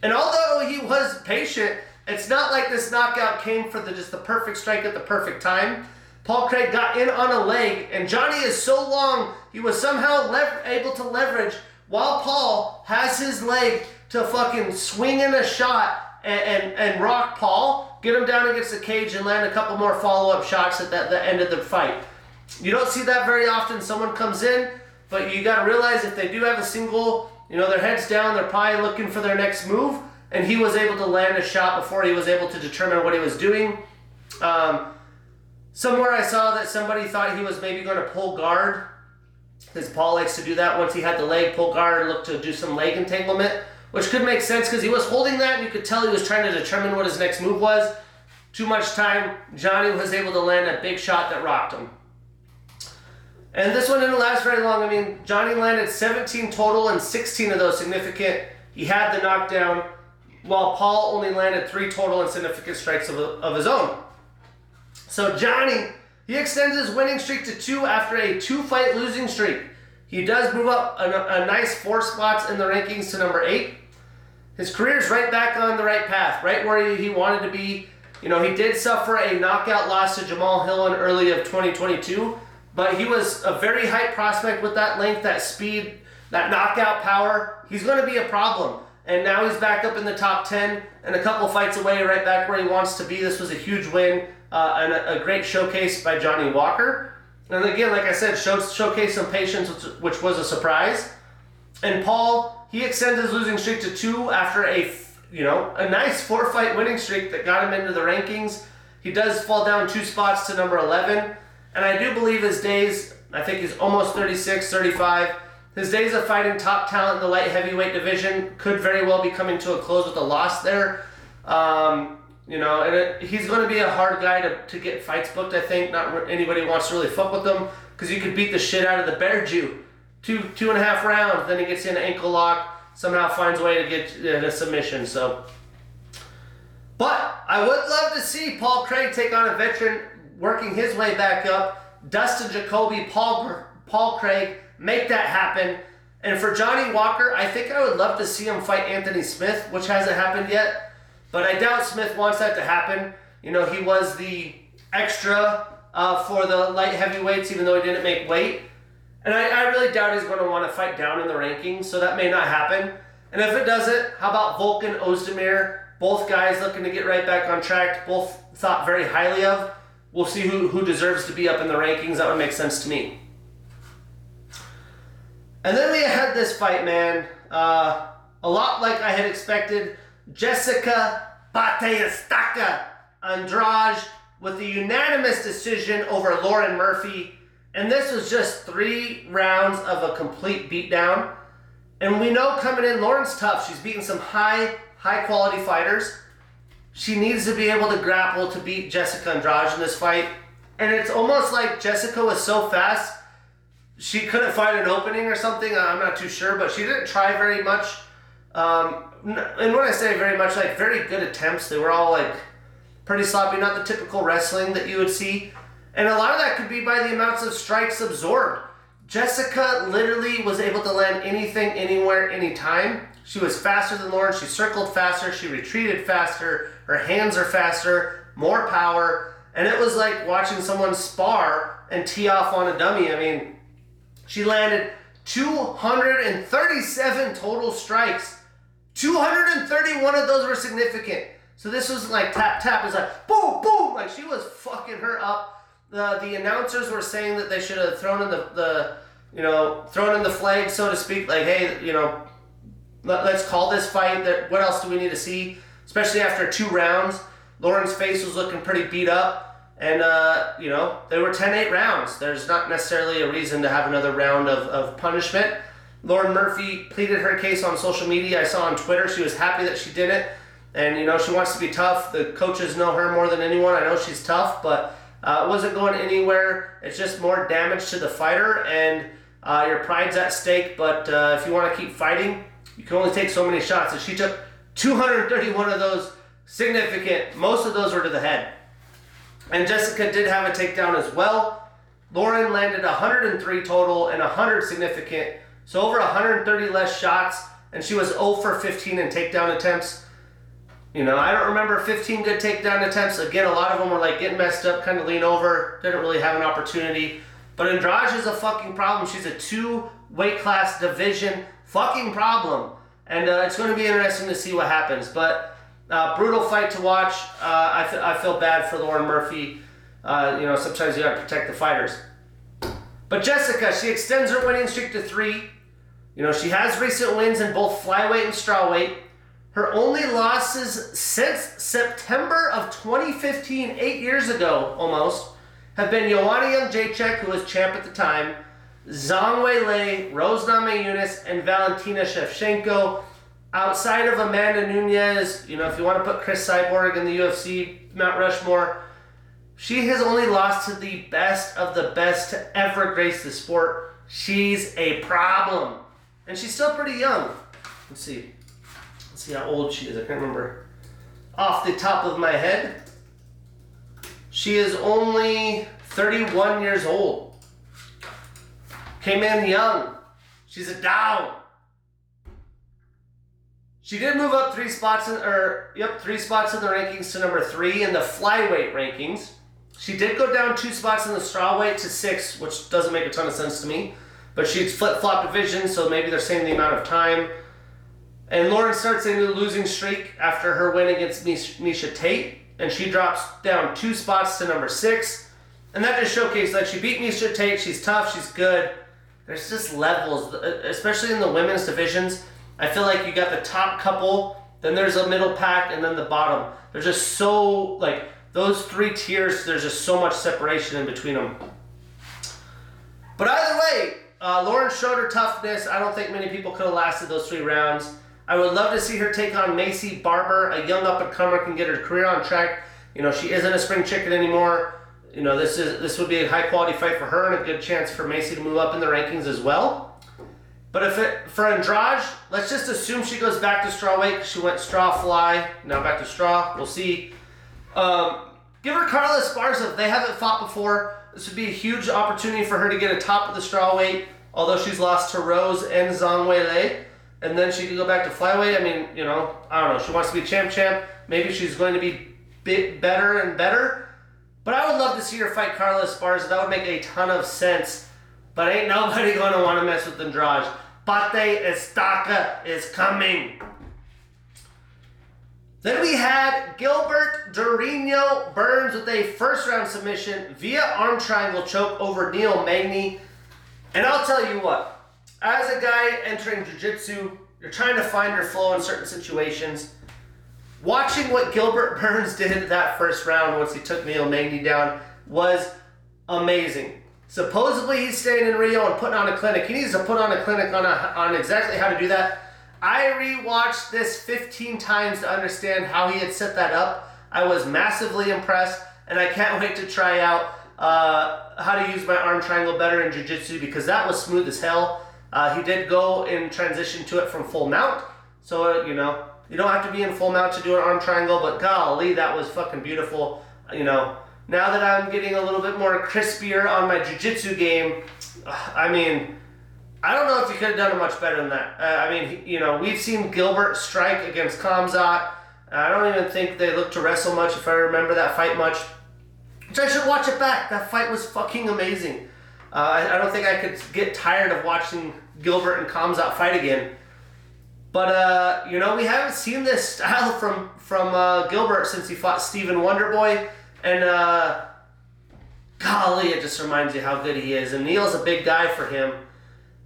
And although he was patient, it's not like this knockout came for the just the perfect strike at the perfect time. Paul Craig got in on a leg, and Johnny is so long, he was somehow able to leverage while Paul has his leg to fucking swing in a shot and, and, and rock Paul, get him down against the cage, and land a couple more follow up shots at the, the end of the fight. You don't see that very often. Someone comes in, but you got to realize if they do have a single, you know, their head's down, they're probably looking for their next move and he was able to land a shot before he was able to determine what he was doing. Um, somewhere I saw that somebody thought he was maybe going to pull guard, because Paul likes to do that once he had the leg pull guard, look to do some leg entanglement, which could make sense because he was holding that and you could tell he was trying to determine what his next move was. Too much time, Johnny was able to land a big shot that rocked him. And this one didn't last very long. I mean, Johnny landed 17 total and 16 of those significant. He had the knockdown while Paul only landed three total and significant strikes of, of his own. So Johnny, he extends his winning streak to two after a two fight losing streak. He does move up a, a nice four spots in the rankings to number eight. His career is right back on the right path, right where he, he wanted to be. You know, he did suffer a knockout loss to Jamal Hill in early of 2022, but he was a very high prospect with that length, that speed, that knockout power. He's going to be a problem and now he's back up in the top 10 and a couple fights away, right back where he wants to be. This was a huge win uh, and a, a, great showcase by Johnny Walker. And again, like I said, show, showcase some patience, which, which was a surprise. And Paul, he extends his losing streak to two after a, you know, a nice four-fight winning streak that got him into the rankings. He does fall down two spots to number 11. And I do believe his days, I think he's almost 36, 35 his days of fighting top talent in the light heavyweight division could very well be coming to a close with a loss there. Um, you know, and it, he's going to be a hard guy to, to get fights booked. I think not anybody wants to really fuck with him because you could beat the shit out of the bear Jew, two two and a half rounds. Then he gets in an ankle lock, somehow finds a way to get uh, a submission. So, but I would love to see Paul Craig take on a veteran working his way back up. Dustin Jacoby, Paul Paul Craig, make that happen. And for Johnny Walker, I think I would love to see him fight Anthony Smith, which hasn't happened yet. But I doubt Smith wants that to happen. You know, he was the extra uh, for the light heavyweights, even though he didn't make weight. And I, I really doubt he's going to want to fight down in the rankings, so that may not happen. And if it doesn't, how about Volkan Oezdemir? Both guys looking to get right back on track, both thought very highly of. We'll see who, who deserves to be up in the rankings. That would make sense to me. And then we had this fight, man. Uh, a lot like I had expected. Jessica Bate-Estaca Andrade with a unanimous decision over Lauren Murphy. And this was just three rounds of a complete beatdown. And we know coming in, Lauren's tough. She's beaten some high, high quality fighters. She needs to be able to grapple to beat Jessica Andrade in this fight. And it's almost like Jessica was so fast she couldn't find an opening or something. I'm not too sure, but she didn't try very much. Um, and when I say very much, like very good attempts, they were all like pretty sloppy, not the typical wrestling that you would see. And a lot of that could be by the amounts of strikes absorbed. Jessica literally was able to land anything, anywhere, anytime. She was faster than Lauren. She circled faster. She retreated faster. Her hands are faster, more power. And it was like watching someone spar and tee off on a dummy. I mean, she landed 237 total strikes. 231 of those were significant. So this was like tap tap It's like boom boom like she was fucking her up. The the announcers were saying that they should have thrown in the, the you know thrown in the flag so to speak like hey you know let, us call this fight what else do we need to see especially after two rounds Lauren's face was looking pretty beat up and, uh, you know, there were 10 8 rounds. There's not necessarily a reason to have another round of, of punishment. Lauren Murphy pleaded her case on social media. I saw on Twitter she was happy that she did it. And, you know, she wants to be tough. The coaches know her more than anyone. I know she's tough, but uh, it wasn't going anywhere. It's just more damage to the fighter, and uh, your pride's at stake. But uh, if you want to keep fighting, you can only take so many shots. And she took 231 of those significant, most of those were to the head. And Jessica did have a takedown as well. Lauren landed 103 total and 100 significant, so over 130 less shots, and she was 0 for 15 in takedown attempts. You know, I don't remember 15 good takedown attempts. Again, a lot of them were like getting messed up, kind of lean over, didn't really have an opportunity. But Andrade is a fucking problem. She's a two weight class division fucking problem. And uh, it's going to be interesting to see what happens. But uh, brutal fight to watch. Uh, I, f- I feel bad for Lauren Murphy. Uh, you know, sometimes you gotta protect the fighters. But Jessica, she extends her winning streak to three. You know, she has recent wins in both flyweight and strawweight. Her only losses since September of 2015, eight years ago almost, have been Joanna Jędrzejczyk, who was champ at the time, Zhang Weili, Rose Namajunas, and Valentina Shevchenko outside of Amanda Nunes, you know, if you want to put Cris Cyborg in the UFC Mount Rushmore, she has only lost to the best of the best to ever grace the sport. She's a problem. And she's still pretty young. Let's see. Let's see how old she is. I can't remember. Off the top of my head, she is only 31 years old. Came in young. She's a down. She did move up three spots in, or yep, three spots in the rankings to number three in the flyweight rankings. She did go down two spots in the strawweight to six, which doesn't make a ton of sense to me. But she's flip flop division, so maybe they're saying the amount of time. And Lauren starts a new losing streak after her win against Miesha Tate, and she drops down two spots to number six. And that just showcases like she beat Miesha Tate. She's tough. She's good. There's just levels, especially in the women's divisions I feel like you got the top couple, then there's a middle pack, and then the bottom. There's just so like those three tiers. There's just so much separation in between them. But either way, uh, Lauren showed her toughness. I don't think many people could have lasted those three rounds. I would love to see her take on Maycee Barber, a young up and comer, can get her career on track. You know, she isn't a spring chicken anymore. You know, this is this would be a high quality fight for her and a good chance for Macy to move up in the rankings as well. But if it for Andrade, let's just assume she goes back to strawweight because she went straw fly, now back to straw. We'll see. Um, give her Carla Esparza. They haven't fought before, this would be a huge opportunity for her to get a top of the strawweight. Although she's lost to Rose and Zhang Weili, and then she could go back to flyweight. I mean, you know, I don't know. She wants to be champ, champ. Maybe she's going to be bit better and better. But I would love to see her fight Carla Esparza. That would make a ton of sense. But ain't nobody going to want to mess with Andrade. Bate-Estaca is coming. Then we had Gilbert Durinho Burns with a first round submission via arm triangle choke over Neil Magny. And I'll tell you what, as a guy entering jiu jitsu, you're trying to find your flow in certain situations. Watching what Gilbert Burns did that first round once he took Neil Magny down was amazing. Supposedly he's staying in Rio and putting on a clinic. He needs to put on a clinic on, a, on exactly how to do that. I rewatched this 15 times to understand how he had set that up. I was massively impressed, and I can't wait to try out uh, how to use my arm triangle better in jiu-jitsu because that was smooth as hell. Uh, he did go in transition to it from full mount, so uh, you know you don't have to be in full mount to do an arm triangle. But golly, that was fucking beautiful. You know, now that I'm getting a little bit more crispier on my jiu-jitsu game, I mean I don't know if he could have done it much better than that. Uh, I mean, you know, we've seen Gilbert strike against Khamzat. I don't even think they looked to wrestle much, if I remember that fight much. Which I should watch it back. That fight was fucking amazing. Uh, I, I, don't think I could get tired of watching Gilbert and Khamzat fight again. But uh, you know, we haven't seen this style from from uh, Gilbert since he fought Stephen Wonderboy, and uh, golly, it just reminds you how good he is. And Neil's a big guy for him.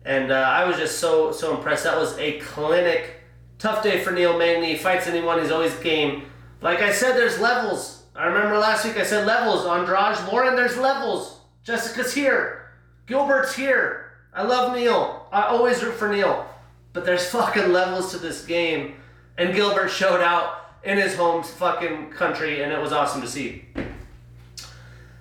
And uh, I was just so so impressed. That was a clinic, tough day for Neil Magny. He fights anyone, he's always game. Like I said, there's levels. I remember last week I said levels. Andrade, Lauren, there's levels. Jessica's here. Gilbert's here. I love Neil. I always root for Neil. But there's fucking levels to this game. And Gilbert showed out in his home fucking country, and it was awesome to see.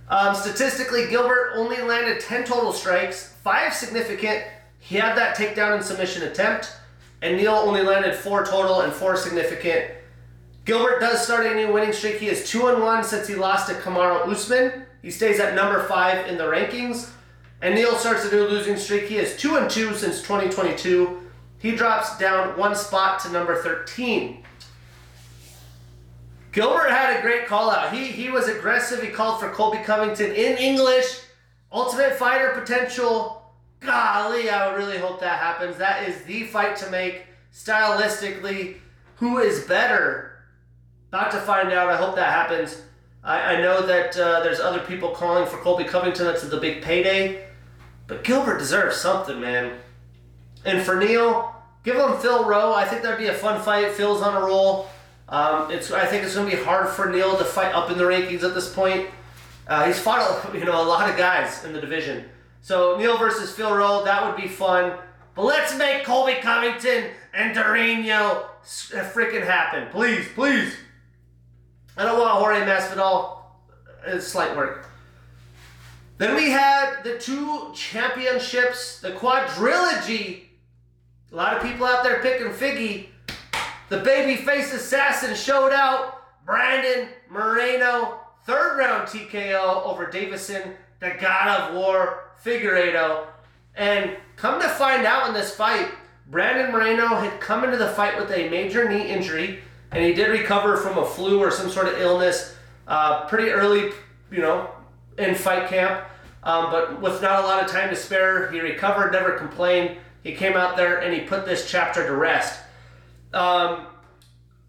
Um, statistically, Gilbert only landed 10 total strikes, 5 significant, he had that takedown and submission attempt, and Neil only landed four total and four significant. Gilbert does start a new winning streak. He is 2 and 1 since he lost to Kamaru Usman. He stays at number 5 in the rankings. And Neil starts a new losing streak. He is 2 and 2 since 2022. He drops down one spot to number 13. Gilbert had a great call out. He, he was aggressive. He called for Colby Covington in English. Ultimate Fighter potential golly, I would really hope that happens. That is the fight to make stylistically. Who is better? About to find out. I hope that happens. I, I know that uh, there's other people calling for Colby Covington. That's the big payday. But Gilbert deserves something, man. And for Neil, give him Phil Rowe. I think that'd be a fun fight. Phil's on a roll. Um, it's I think it's going to be hard for Neil to fight up in the rankings at this point. Uh, he's fought you know a lot of guys in the division. So Neil versus Phil Rowe, that would be fun. But let's make Colby Covington and Durinho uh, freaking happen. Please, please. I don't want Jorge Masvidal. It's slight work. Then we had the two championships, the quadrilogy. A lot of people out there picking Figgy. The babyface assassin showed out. Brandon Moreno, third round TKO over Deiveson, the God of War Figueiredo. And come to find out in this fight, Brandon Moreno had come into the fight with a major knee injury, and he did recover from a flu or some sort of illness uh, pretty early, you know, in fight camp. Um, but with not a lot of time to spare, he recovered, never complained. He came out there and he put this chapter to rest. Um,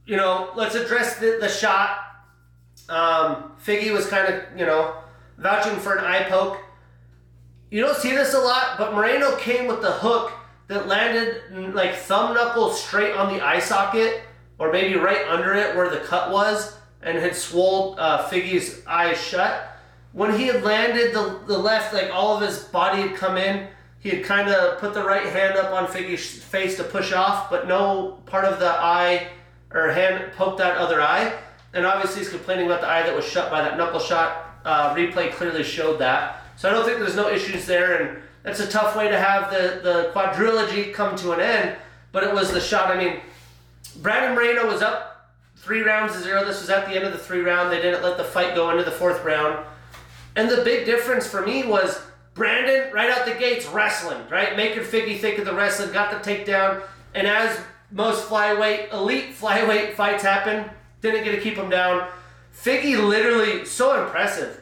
you know, let's address the, the shot. Um, Figgy was kind of, you know, vouching for an eye poke. You don't see this a lot, but Moreno came with the hook that landed like thumb knuckle straight on the eye socket, or maybe right under it where the cut was, and had swelled uh, Figgy's eyes shut. When he had landed the, the left, like all of his body had come in, he had kind of put the right hand up on Figgy's face to push off, but no part of the eye or hand poked that other eye. And obviously, he's complaining about the eye that was shut by that knuckle shot. Uh, replay clearly showed that. So I don't think there's no issues there, and that's a tough way to have the, the quadrilogy come to an end. But it was the shot. I mean, Brandon Moreno was up three rounds to zero. This was at the end of the three round. They didn't let the fight go into the fourth round. And the big difference for me was Brandon, right out the gates, wrestling, right? Making Figgy think of the wrestling, got the takedown. And as most flyweight, elite flyweight fights happen, didn't get to keep him down. Figgy literally, so impressive.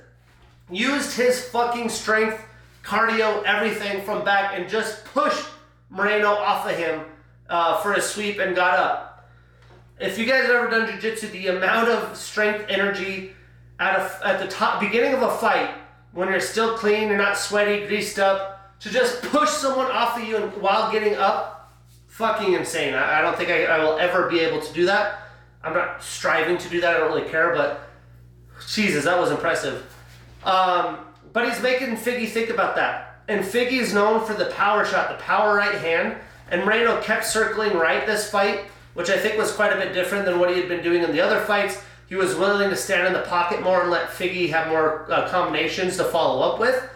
Used his fucking strength, cardio, everything from back and just pushed Moreno off of him uh, for a sweep and got up. If you guys have ever done jiu-jitsu, the amount of strength, energy at, a, at the top beginning of a fight, when you're still clean, you're not sweaty, greased up, to just push someone off of you and, while getting up, fucking insane. I, I don't think I, I will ever be able to do that. I'm not striving to do that. I don't really care, but Jesus, that was impressive. Um, but he's making Figgy think about that. And Figgy is known for the power shot, the power right hand. And Moreno kept circling right this fight, which I think was quite a bit different than what he had been doing in the other fights. He was willing to stand in the pocket more and let Figgy have more uh, combinations to follow up with.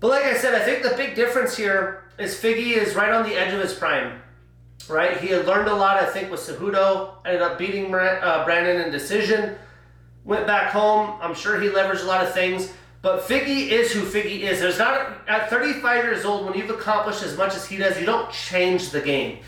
But like I said, I think the big difference here is Figgy is right on the edge of his prime. Right? He had learned a lot, I think, with Cejudo. Ended up beating uh, Brandon in decision. Went back home. I'm sure he leveraged a lot of things. But Figgy is who Figgy is. There's not at 35 years old when you've accomplished as much as he does, you don't change the game.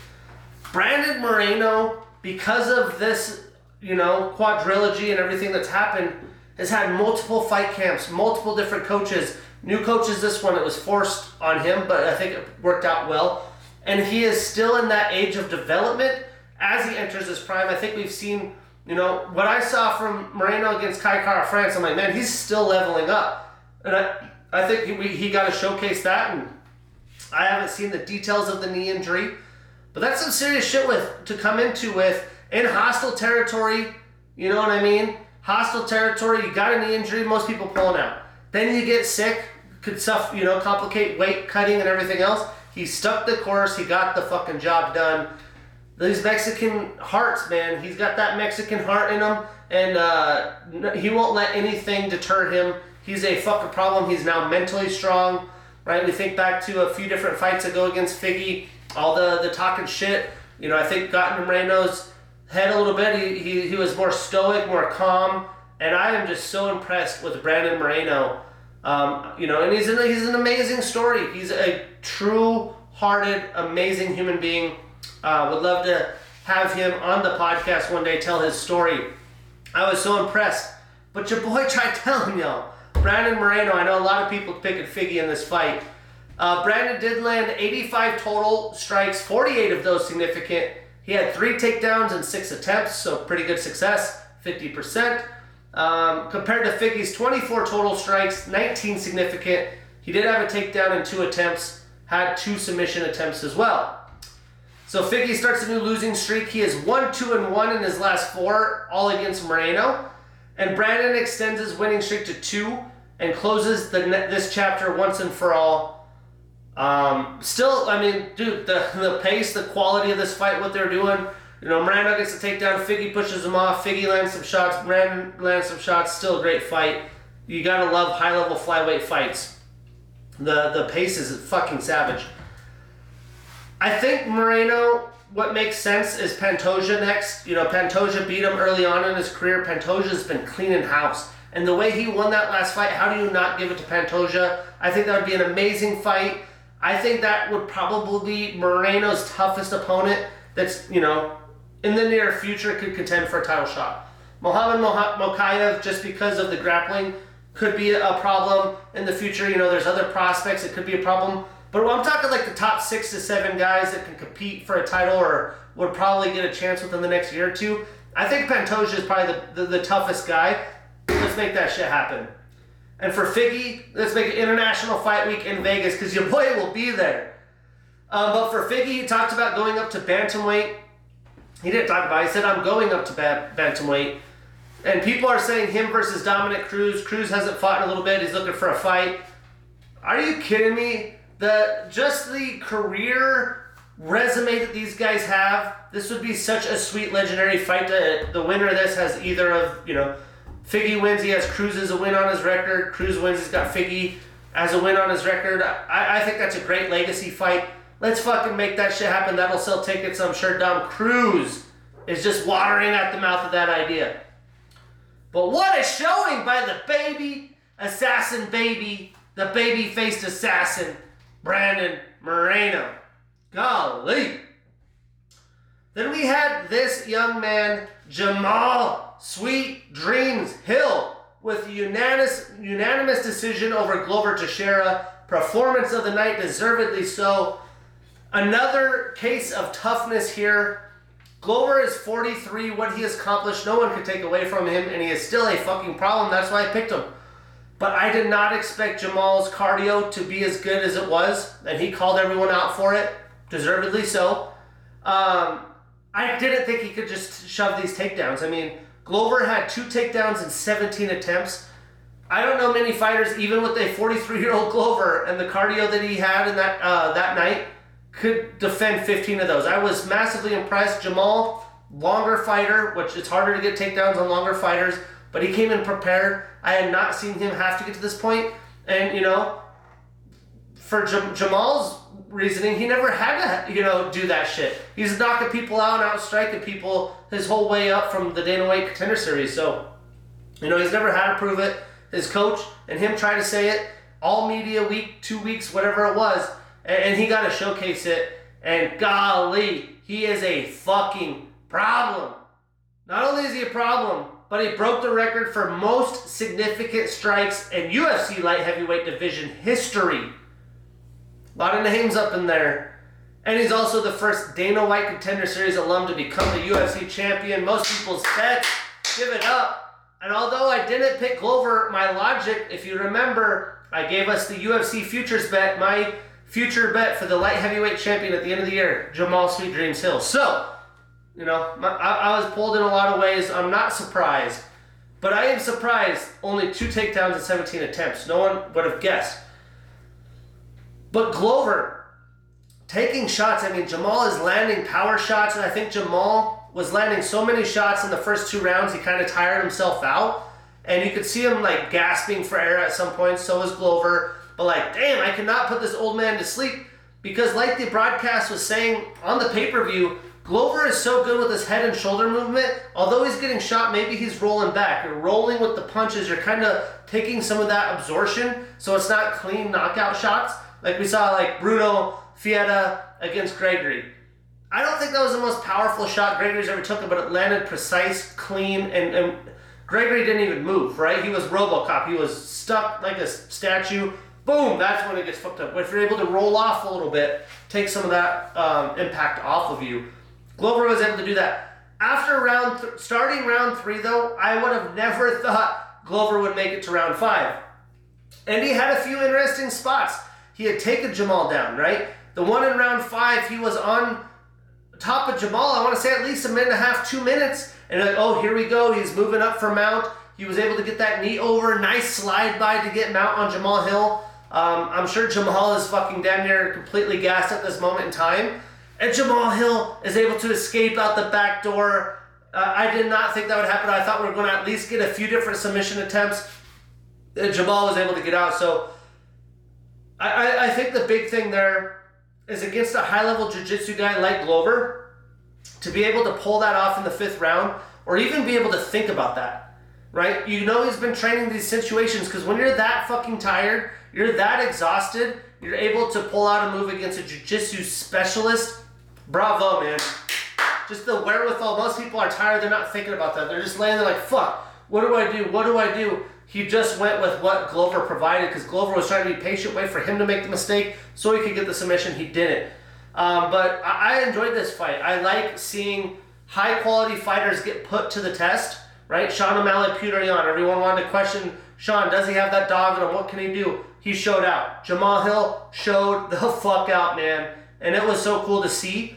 Brandon Moreno, because of this, you know, quadrilogy and everything that's happened, has had multiple fight camps, multiple different coaches. New coaches this one, it was forced on him, but I think it worked out well. And he is still in that age of development as he enters his prime. I think we've seen, you know, what I saw from Moreno against Kai Kara France. I'm like, man, he's still leveling up. And I, I think he, he got to showcase that. And I haven't seen the details of the knee injury, but that's some serious shit with to come into with in hostile territory. You know what I mean? Hostile territory. You got a knee injury. Most people pulling out. Then you get sick. Could suffer. You know, complicate weight cutting and everything else. He stuck the course. He got the fucking job done. These Mexican hearts, man. He's got that Mexican heart in him, and uh, he won't let anything deter him He's a fucking problem. He's now mentally strong, right? We think back to a few different fights ago against Figgy, all the the talking shit. You know, I think got in Moreno's head a little bit. He, he, he was more stoic, more calm, and I am just so impressed with Brandon Moreno. Um, you know, and he's an, he's an amazing story. He's a true-hearted, amazing human being. Uh, would love to have him on the podcast one day, tell his story. I was so impressed. But your boy tried telling y'all Brandon Moreno, I know a lot of people picking Figgy in this fight. Uh, Brandon did land 85 total strikes, 48 of those significant. He had three takedowns and six attempts, so pretty good success, 50%. Um, compared to Figgy's 24 total strikes, 19 significant. He did have a takedown and two attempts, had two submission attempts as well. So Figgy starts a new losing streak. He is 1 2 and 1 in his last four, all against Moreno. And Brandon extends his winning streak to two and closes the this chapter once and for all. Um, still, I mean, dude, the the pace, the quality of this fight, what they're doing. You know, Miranda gets to take down Figgy, pushes him off. Figgy lands some shots. Brandon lands some shots. Still a great fight. You gotta love high level flyweight fights. The the pace is fucking savage. I think Moreno. What makes sense is Pantoja next. You know, Pantoja beat him early on in his career. Pantoja's been cleaning house. And the way he won that last fight, how do you not give it to Pantoja? I think that would be an amazing fight. I think that would probably be Moreno's toughest opponent that's, you know, in the near future could contend for a title shot. Mohamed Mokaev, just because of the grappling, could be a problem in the future. You know, there's other prospects, it could be a problem. But I'm talking like the top six to seven guys that can compete for a title or would probably get a chance within the next year or two. I think Pantoja is probably the, the, the toughest guy. Let's make that shit happen. And for Figgy, let's make an international fight week in Vegas because your boy will be there. Um, but for Figgy, he talked about going up to bantamweight. He didn't talk about. It. He said, "I'm going up to bantamweight." And people are saying him versus Dominick Cruz. Cruz hasn't fought in a little bit. He's looking for a fight. Are you kidding me? The just the career resume that these guys have. This would be such a sweet legendary fight. To, the winner of this has either of you know Figgy wins. He has Cruz as a win on his record. Cruz wins. He's got Figgy as a win on his record. I, I think that's a great legacy fight. Let's fucking make that shit happen. That'll sell tickets. I'm sure Dom Cruz is just watering at the mouth of that idea. But what a showing by the baby assassin baby, the baby faced assassin, Brandon Moreno. Golly. Then we had this young man, Jamal Sweet Dreams Hill, with unanimous, unanimous decision over Glover Teixeira. Performance of the night, deservedly so. Another case of toughness here. Glover is 43. What he has accomplished, no one can take away from him, and he is still a fucking problem. That's why I picked him. But I did not expect Jamal's cardio to be as good as it was, and he called everyone out for it, deservedly so. Um, I didn't think he could just shove these takedowns. I mean, Glover had two takedowns in 17 attempts. I don't know many fighters, even with a 43 year old Glover and the cardio that he had in that uh, that night, could defend 15 of those. I was massively impressed. Jamal, longer fighter, which it's harder to get takedowns on longer fighters, but he came in prepared. I had not seen him have to get to this point, and you know, for Jam- Jamal's reasoning, he never had to, you know, do that shit. He's knocking people out and out striking people his whole way up from the Dana White Contender Series. So, you know, he's never had to prove it. His coach and him trying to say it all media week, two weeks, whatever it was, and, and he got to showcase it. And golly, he is a fucking problem. Not only is he a problem, but he broke the record for most significant strikes in UFC light heavyweight division history. A lot of names up in there. And he's also the first Dana White Contender Series alum to become the UFC champion. Most people's bets give it up. And although I didn't pick Glover, my logic, if you remember, I gave us the UFC futures bet, my future bet for the light heavyweight champion at the end of the year, Jamal Sweet Dreams Hill. So, you know, my, I, I was pulled in a lot of ways. I'm not surprised. But I am surprised only two takedowns in 17 attempts. No one would have guessed. But Glover taking shots, I mean, Jamal is landing power shots, and I think Jamal was landing so many shots in the first two rounds, he kind of tired himself out. And you could see him like gasping for air at some point, so was Glover. But like, damn, I cannot put this old man to sleep because, like the broadcast was saying on the pay per view, Glover is so good with his head and shoulder movement. Although he's getting shot, maybe he's rolling back. You're rolling with the punches. You're kind of taking some of that absorption, so it's not clean knockout shots like we saw like Brunno Ferreira against Gregory. I don't think that was the most powerful shot Gregory's ever took, but it landed precise, clean, and, and Gregory didn't even move. Right? He was RoboCop. He was stuck like a statue. Boom! That's when it gets fucked up. But if you're able to roll off a little bit, take some of that um, impact off of you. Glover was able to do that. After round, th- starting round three, though, I would have never thought Glover would make it to round five. And he had a few interesting spots. He had taken Jamal down, right? The one in round five, he was on top of Jamal, I want to say at least a minute and a half, two minutes. And like, oh, here we go. He's moving up for Mount. He was able to get that knee over. Nice slide by to get Mount on Jamal Hill. Um, I'm sure Jamal is fucking damn near completely gassed at this moment in time. And Jamal Hill is able to escape out the back door. Uh, I did not think that would happen. I thought we were going to at least get a few different submission attempts. And Jamal was able to get out. So I, I, think the big thing there is against a high level jiu jitsu guy like Glover, to be able to pull that off in the fifth round, or even be able to think about that, right? You know he's been training these situations because when you're that fucking tired, you're that exhausted, you're able to pull out a move against a jiu jitsu specialist. Bravo, man. Just the wherewithal. Most people are tired, they're not thinking about that. They're just laying there like, fuck, what do I do? What do I do? He just went with what Glover provided because Glover was trying to be patient, wait for him to make the mistake so he could get the submission. He didn't. Um, but I, I enjoyed this fight. I like seeing high quality fighters get put to the test, right? Sean O'Malley, Petr Yan. Everyone wanted to question Sean, does he have that dog in him? What can he do? He showed out. Jamal Hill showed the fuck out, man. And it was so cool to see.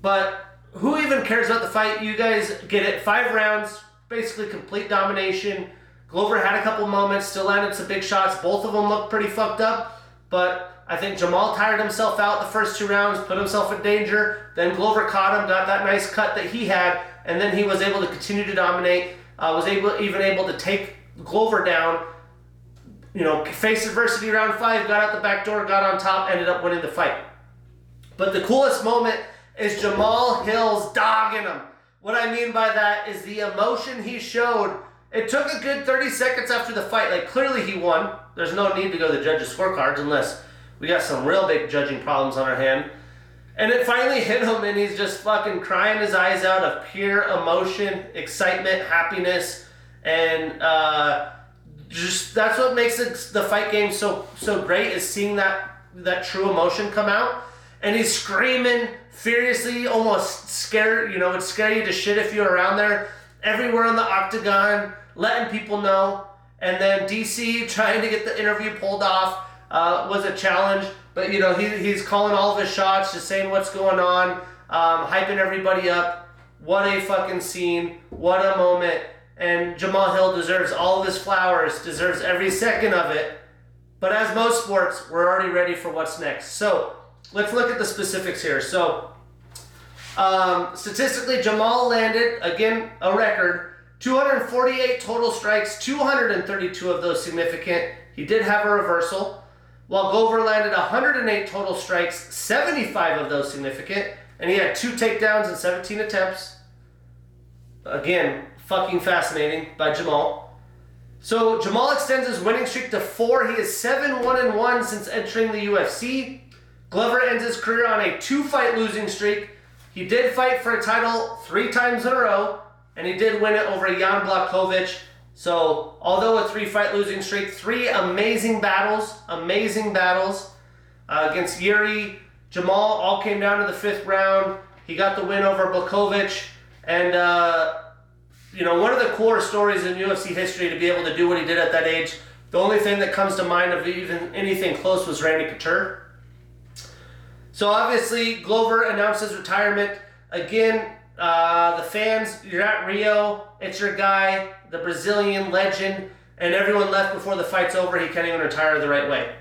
But who even cares about the fight? You guys get it. Five rounds, basically complete domination. Glover had a couple moments, still landed some big shots. Both of them looked pretty fucked up, but I think Jamal tired himself out the first two rounds, put himself in danger. Then Glover caught him, got that nice cut that he had, and then he was able to continue to dominate. Uh, was able even able to take Glover down. You know, faced adversity round five, got out the back door, got on top, ended up winning the fight. But the coolest moment is Jamal Hill's dogging him. What I mean by that is the emotion he showed. It took a good 30 seconds after the fight. Like, clearly he won. There's no need to go to the judges' scorecards unless we got some real big judging problems on our hand. And it finally hit him, and he's just fucking crying his eyes out of pure emotion, excitement, happiness, and uh, just that's what makes it, the fight game so so great is seeing that that true emotion come out. And he's screaming furiously, almost scared. You know, it'd scare you to shit if you were around there. Everywhere in the octagon, letting people know. And then DC trying to get the interview pulled off uh, was a challenge. But you know, he, he's calling all of his shots, just saying what's going on, um, hyping everybody up. What a fucking scene! What a moment! And Jamal Hill deserves all of his flowers, deserves every second of it. But as most sports, we're already ready for what's next. So let's look at the specifics here. So um, statistically, Jamal landed again a record 248 total strikes, 232 of those significant. He did have a reversal while Glover landed 108 total strikes, 75 of those significant, and he had two takedowns and 17 attempts. Again, fucking fascinating by Jamal. So Jamal extends his winning streak to four. He is 7 1 and 1 since entering the UFC. Glover ends his career on a two fight losing streak. He did fight for a title three times in a row, and he did win it over Jan Blachowicz so, although a three fight losing streak, three amazing battles, amazing battles uh, against Yuri, Jamal, all came down to the fifth round. He got the win over Blachowicz. And, uh, you know, one of the cooler stories in UFC history to be able to do what he did at that age. The only thing that comes to mind of even anything close was Randy Couture. So obviously, Glover announced his retirement. Again, uh, the fans, you're at Rio, it's your guy, the Brazilian legend, and everyone left before the fight's over. He can't even retire the right way.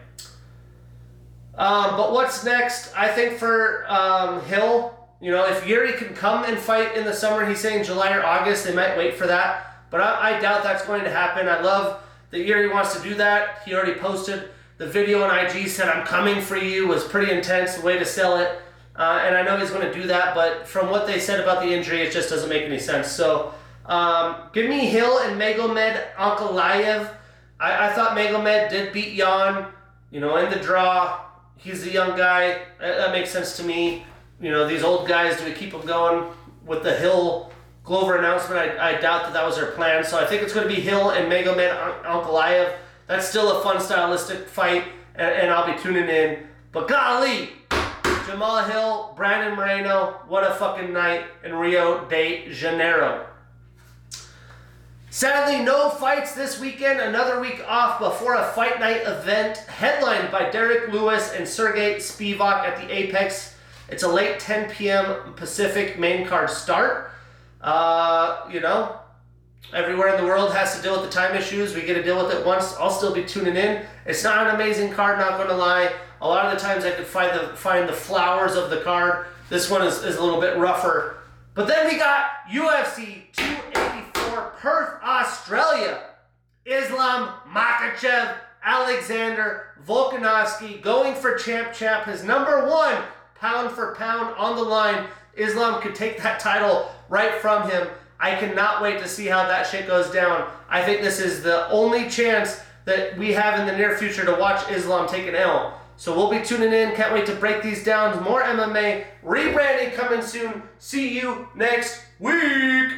Um, but what's next? I think for um, Hill, you know, if Yuri can come and fight in the summer, he's saying July or August, they might wait for that. But I, I doubt that's going to happen. I love that Yuri wants to do that. He already posted the video on IG, said, I'm coming for you, was pretty intense, the way to sell it. Uh, and I know he's going to do that, but from what they said about the injury, it just doesn't make any sense. So um, give me Hill and Magomed Ankalaev. I, I thought Magomed did beat Jan, you know, in the draw. He's a young guy. That, that makes sense to me. You know, these old guys, do we keep them going with the Hill Glover announcement? I, I doubt that that was their plan. So I think it's going to be Hill and Magomed Ankalaev. That's still a fun stylistic fight, and, and I'll be tuning in. But golly, Jamal Hill, Brandon Moreno, what a fucking night in Rio de Janeiro. Sadly, no fights this weekend. Another week off before a fight night event headlined by Derrick Lewis and Sergey Spivac at the Apex. It's a late 10 p.m. Pacific main card start. Uh, you know, everywhere in the world has to deal with the time issues. We get to deal with it once. I'll still be tuning in. It's not an amazing card, not going to lie. A lot of the times I could find the find the flowers of the card. This one is, is a little bit rougher. But then we got UFC 284 Perth, Australia. Islam Makhachev, Alexander Volkanovski going for champ champ. His number one pound for pound on the line. Islam could take that title right from him. I cannot wait to see how that shit goes down. I think this is the only chance that we have in the near future to watch Islam take an L. So we'll be tuning in. Can't wait to break these down. More MMA rebranding coming soon. See you next week.